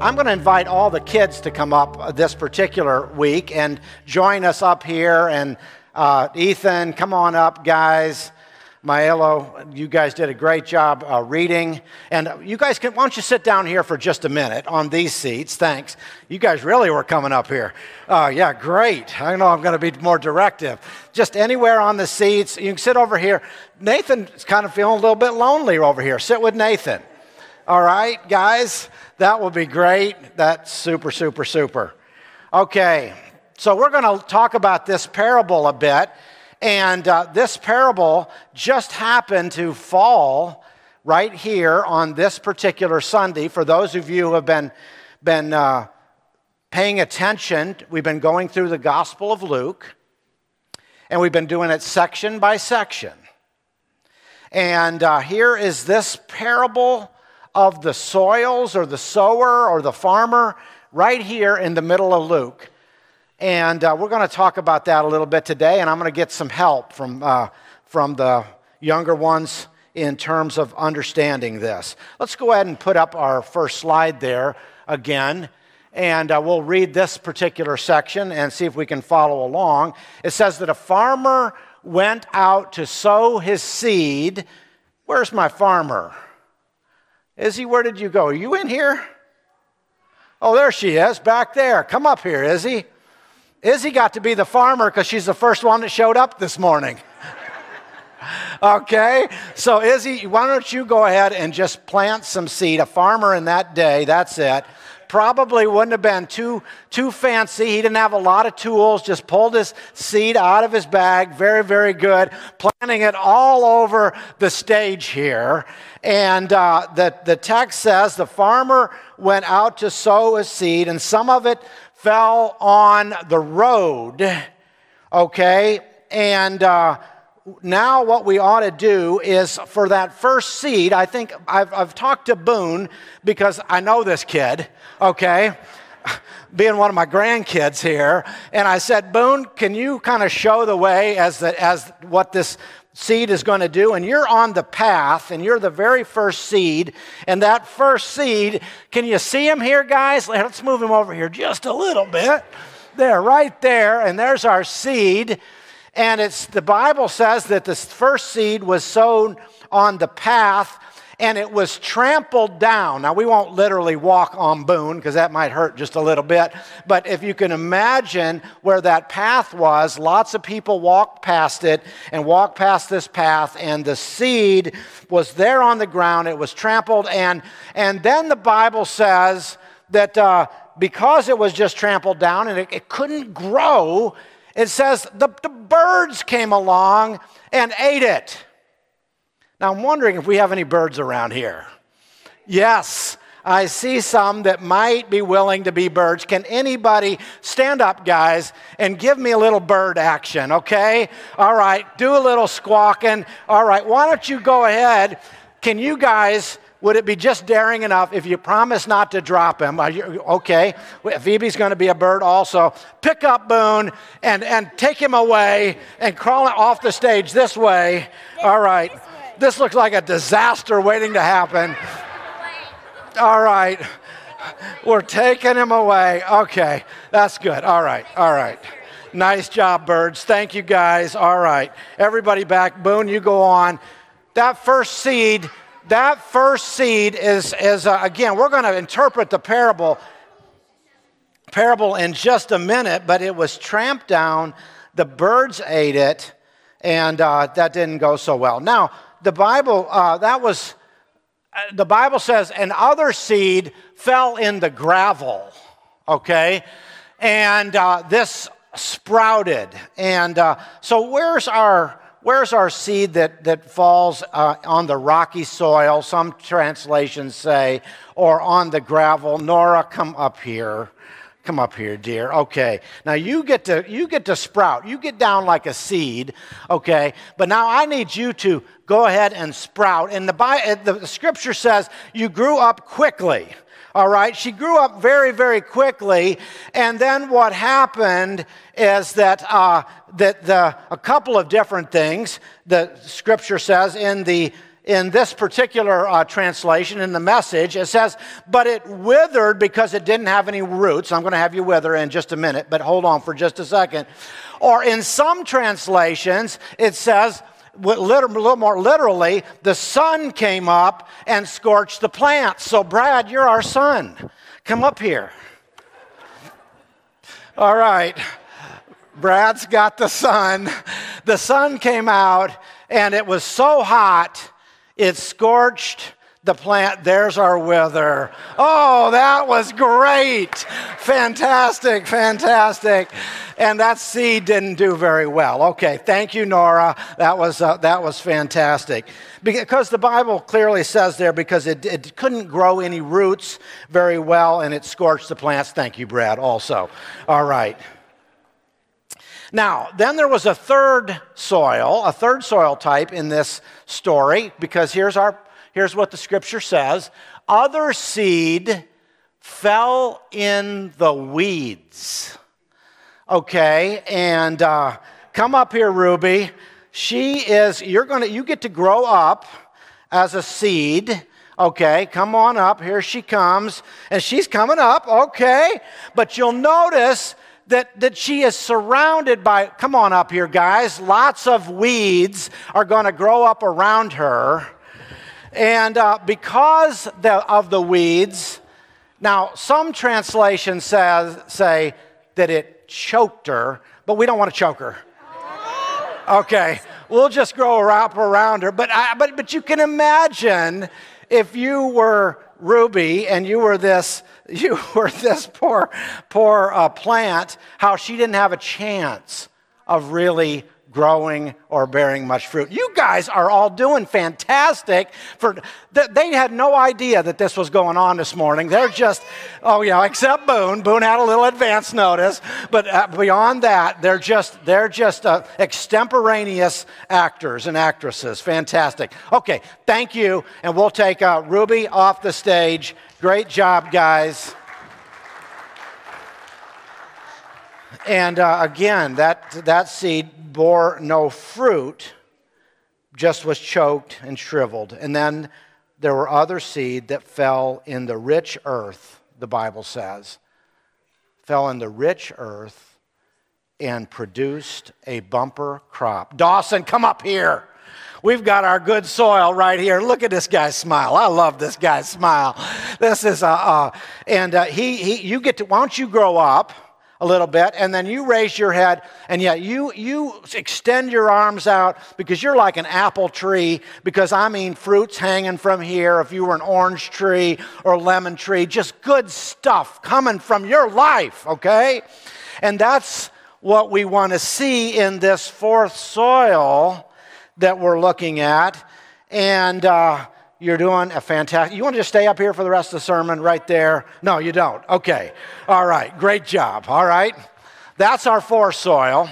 I'm going to invite all the kids to come up this particular week and join us up here. And uh, Ethan, come on up, guys. Maelo, you guys did a great job uh, reading. And you guys can, why don't you sit down here for just a minute on these seats? Thanks. You guys really were coming up here. Oh, yeah, great. I know I'm going to be more directive. Just anywhere on the seats. You can sit over here. Nathan's kind of feeling a little bit lonely over here. Sit with Nathan. All right, guys, that will be great. That's super, super, super. Okay, so we're going to talk about this parable a bit. And uh, this parable just happened to fall right here on this particular Sunday. For those of you who have been, been uh, paying attention, we've been going through the Gospel of Luke, and we've been doing it section by section. And uh, here is this parable of the soils or the sower or the farmer right here in the middle of Luke. And uh, we're going to talk about that a little bit today, and I'm going to get some help from, uh, from the younger ones in terms of understanding this. Let's go ahead and put up our first slide there again, and uh, we'll read this particular section and see if we can follow along. It says that a farmer went out to sow his seed. Where's my farmer? Izzy, where did you go? Are you in here? Oh, there she is, back there. Come up here, Izzy. Izzy got to be the farmer because she's the first one that showed up this morning. okay? So, Izzy, why don't you go ahead and just plant some seed? A farmer in that day, that's it probably wouldn't have been too, too fancy. He didn't have a lot of tools, just pulled his seed out of his bag. Very, very good. Planting it all over the stage here. And uh, the, the text says the farmer went out to sow his seed, and some of it fell on the road. Okay? And. Uh, now what we ought to do is for that first seed, I think I've, I've talked to Boone because I know this kid, okay? Being one of my grandkids here. And I said, Boone, can you kind of show the way as, the, as what this seed is going to do? And you're on the path and you're the very first seed. And that first seed, can you see him here, guys? Let's move him over here just a little bit. There, right there. And there's our seed. And it's the Bible says that the first seed was sown on the path and it was trampled down. Now, we won't literally walk on Boone because that might hurt just a little bit. But if you can imagine where that path was, lots of people walked past it and walked past this path, and the seed was there on the ground. It was trampled. And, and then the Bible says that uh, because it was just trampled down and it, it couldn't grow, it says the, the birds came along and ate it. Now, I'm wondering if we have any birds around here. Yes, I see some that might be willing to be birds. Can anybody stand up, guys, and give me a little bird action, okay? All right, do a little squawking. All right, why don't you go ahead? Can you guys would it be just daring enough if you promise not to drop him? You, okay, Phoebe's going to be a bird also. Pick up Boone and, and take him away and crawl off the stage this way. All right. This looks like a disaster waiting to happen. All right. We're taking him away. Okay, that's good. All right, all right. Nice job, birds. Thank you, guys. All right. Everybody back. Boone, you go on. That first seed that first seed is, is uh, again, we're going to interpret the parable parable in just a minute, but it was tramped down. The birds ate it, and uh, that didn't go so well. Now, the Bible, uh, that was, uh, the Bible says, and other seed fell in the gravel, okay? And uh, this sprouted. And uh, so, where's our Where's our seed that, that falls uh, on the rocky soil? Some translations say, or on the gravel. Nora, come up here. Come up here, dear. Okay. Now you get to you get to sprout. You get down like a seed, okay? But now I need you to go ahead and sprout. And the, the scripture says you grew up quickly. All right, she grew up very, very quickly, and then what happened is that uh, that the a couple of different things the scripture says in the in this particular uh, translation, in the message, it says, but it withered because it didn't have any roots. I'm going to have you wither in just a minute, but hold on for just a second. Or in some translations, it says, a little more literally, the sun came up and scorched the plants. So, Brad, you're our sun. Come up here. All right. Brad's got the sun. The sun came out, and it was so hot it scorched the plant. There's our wither. Oh, that was great. Fantastic, fantastic. And that seed didn't do very well. Okay, thank you, Nora. That was, uh, that was fantastic. Because the Bible clearly says there, because it, it couldn't grow any roots very well and it scorched the plants. Thank you, Brad, also. All right. Now, then there was a third soil, a third soil type in this story, because here's, our, here's what the scripture says other seed fell in the weeds. Okay, and uh, come up here, Ruby. She is, you're gonna, you get to grow up as a seed. Okay, come on up. Here she comes. And she's coming up, okay. But you'll notice that, that she is surrounded by, come on up here, guys, lots of weeds are going to grow up around her. And uh, because the, of the weeds, now some translations says, say that it choked her, but we don't want to choke her. Okay, we'll just grow up around her. But, I, but, but you can imagine if you were Ruby and you were this you were this poor, poor uh, plant, how she didn't have a chance of really growing or bearing much fruit. You guys are all doing fantastic. For they had no idea that this was going on this morning. They're just, oh yeah, except Boone. Boone had a little advance notice, but uh, beyond that, they're just they're just uh, extemporaneous actors and actresses. Fantastic. Okay, thank you, and we'll take uh, Ruby off the stage. Great job, guys. And uh, again, that, that seed bore no fruit, just was choked and shriveled. And then there were other seed that fell in the rich earth, the Bible says. Fell in the rich earth and produced a bumper crop. Dawson, come up here. We've got our good soil right here. Look at this guy's smile. I love this guy's smile. This is, a, uh and uh, he, he, you get to, why don't you grow up? A little bit and then you raise your head and yet you you extend your arms out because you're like an apple tree because i mean fruits hanging from here if you were an orange tree or lemon tree just good stuff coming from your life okay and that's what we want to see in this fourth soil that we're looking at. And uh, you're doing a fantastic. You want to just stay up here for the rest of the sermon right there? No, you don't. Okay. All right. Great job. All right. That's our fourth soil.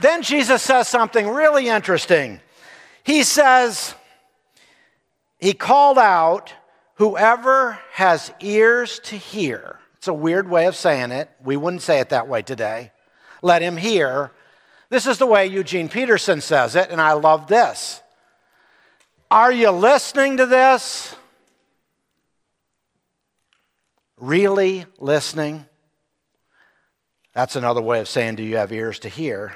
Then Jesus says something really interesting. He says, He called out, Whoever has ears to hear. It's a weird way of saying it. We wouldn't say it that way today. Let him hear this is the way Eugene Peterson says it, and I love this. Are you listening to this? Really listening? That's another way of saying, Do you have ears to hear?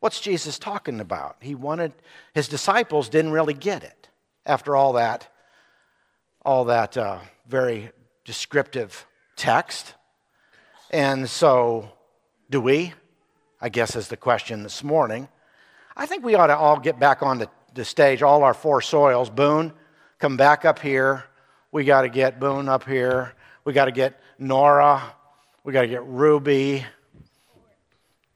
What's Jesus talking about? He wanted, his disciples didn't really get it after all that, all that uh, very descriptive text. And so, do we? I guess is the question this morning. I think we ought to all get back on the, the stage, all our four soils. Boone, come back up here. We got to get Boone up here. We got to get Nora. We got to get Ruby.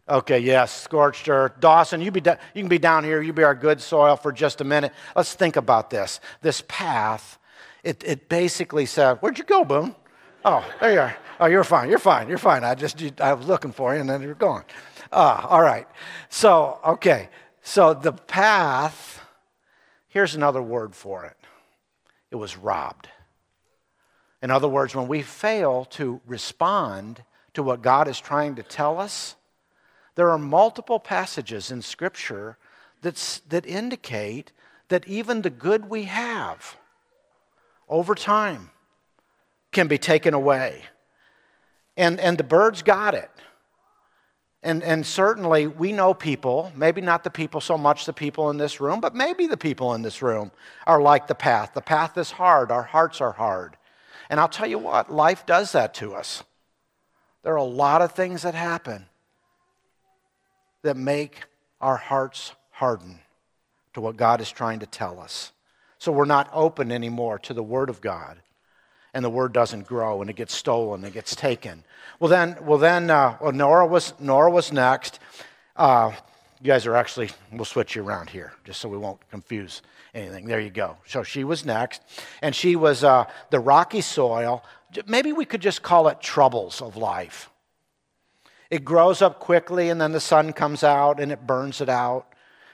Okay, yes, scorched earth. Dawson, you, be you can be down here. You be our good soil for just a minute. Let's think about this. This path, it, it basically said, Where'd you go, Boone? Oh, there you are. Oh, you're fine. You're fine. You're fine. I just, I was looking for you and then you're gone. Ah, all right. So, okay. So the path, here's another word for it it was robbed. In other words, when we fail to respond to what God is trying to tell us, there are multiple passages in Scripture that's, that indicate that even the good we have over time can be taken away. And, and the birds got it. And, and certainly, we know people, maybe not the people so much the people in this room, but maybe the people in this room are like the path. The path is hard, our hearts are hard. And I'll tell you what, life does that to us. There are a lot of things that happen that make our hearts harden to what God is trying to tell us. So we're not open anymore to the Word of God. And the word doesn't grow, and it gets stolen, it gets taken. Well, then, well, then, uh, well, Nora was Nora was next. Uh, you guys are actually, we'll switch you around here just so we won't confuse anything. There you go. So she was next, and she was uh, the rocky soil. Maybe we could just call it troubles of life. It grows up quickly, and then the sun comes out and it burns it out.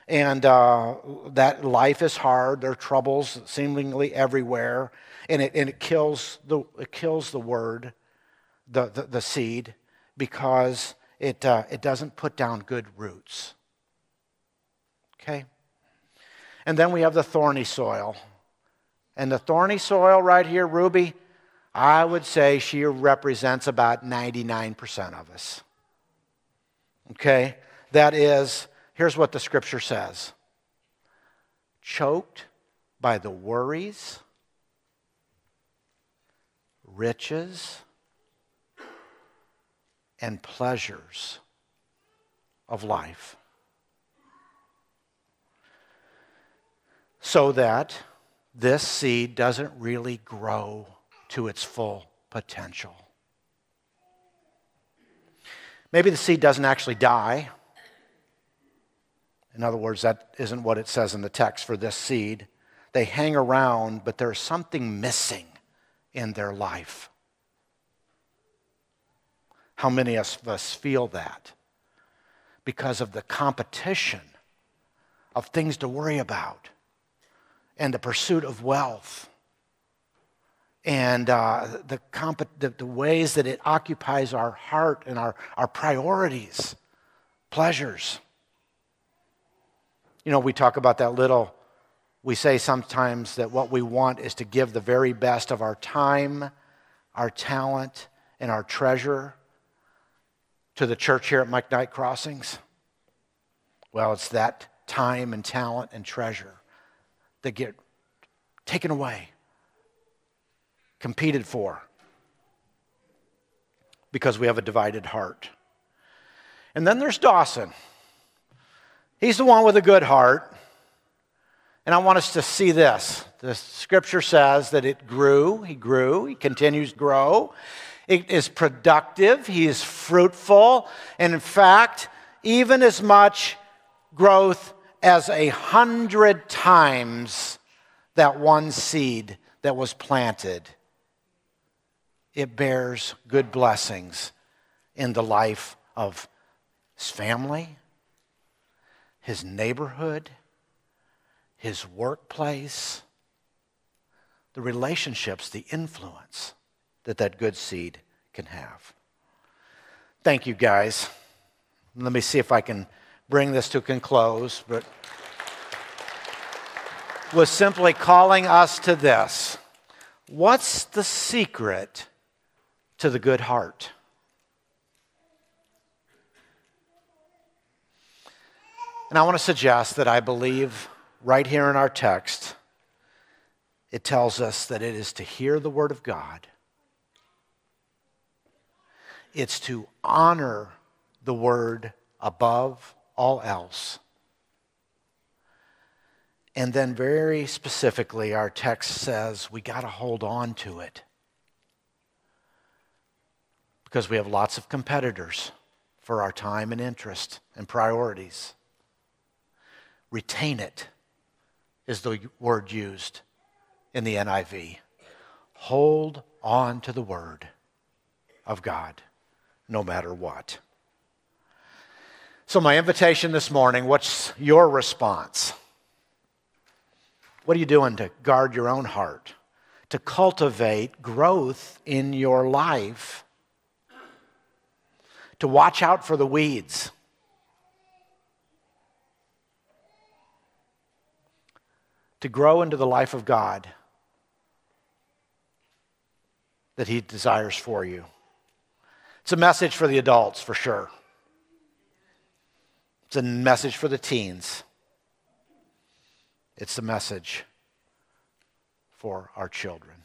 And uh, that life is hard. There are troubles seemingly everywhere, and it, and it, kills, the, it kills the word, the, the, the seed, because it, uh, it doesn't put down good roots. Okay? And then we have the thorny soil. And the thorny soil right here, Ruby, I would say she represents about 99% of us. Okay? That is, here's what the scripture says choked by the worries, riches, and pleasures of life. So that this seed doesn't really grow to its full potential. Maybe the seed doesn't actually die. In other words, that isn't what it says in the text for this seed. They hang around, but there's something missing in their life. How many of us feel that? Because of the competition of things to worry about and the pursuit of wealth and uh, the, comp- the, the ways that it occupies our heart and our, our priorities, pleasures. You know, we talk about that little, we say sometimes that what we want is to give the very best of our time, our talent, and our treasure to the church here at McKnight Crossings. Well, it's that time and talent and treasure that get taken away competed for because we have a divided heart. And then there's Dawson. He's the one with a good heart. And I want us to see this. The scripture says that it grew, he grew, he continues to grow. It is productive, he is fruitful, and in fact, even as much growth as a hundred times that one seed that was planted it bears good blessings in the life of his family, his neighborhood, his workplace, the relationships, the influence that that good seed can have. Thank you, guys. Let me see if I can bring this to a close, but was simply calling us to this. What's the secret to the good heart. And I want to suggest that I believe right here in our text, it tells us that it is to hear the Word of God, it's to honor the Word above all else. And then, very specifically, our text says we got to hold on to it because we have lots of competitors for our time and interest and priorities. Retain it is the word used in the NIV. Hold on to the word of God no matter what. So, my invitation this morning what's your response? What are you doing to guard your own heart, to cultivate growth in your life? to watch out for the weeds. To grow into the life of God that He desires for you. It's a message for the adults, for sure. It's a message for the teens. It's a message for our children.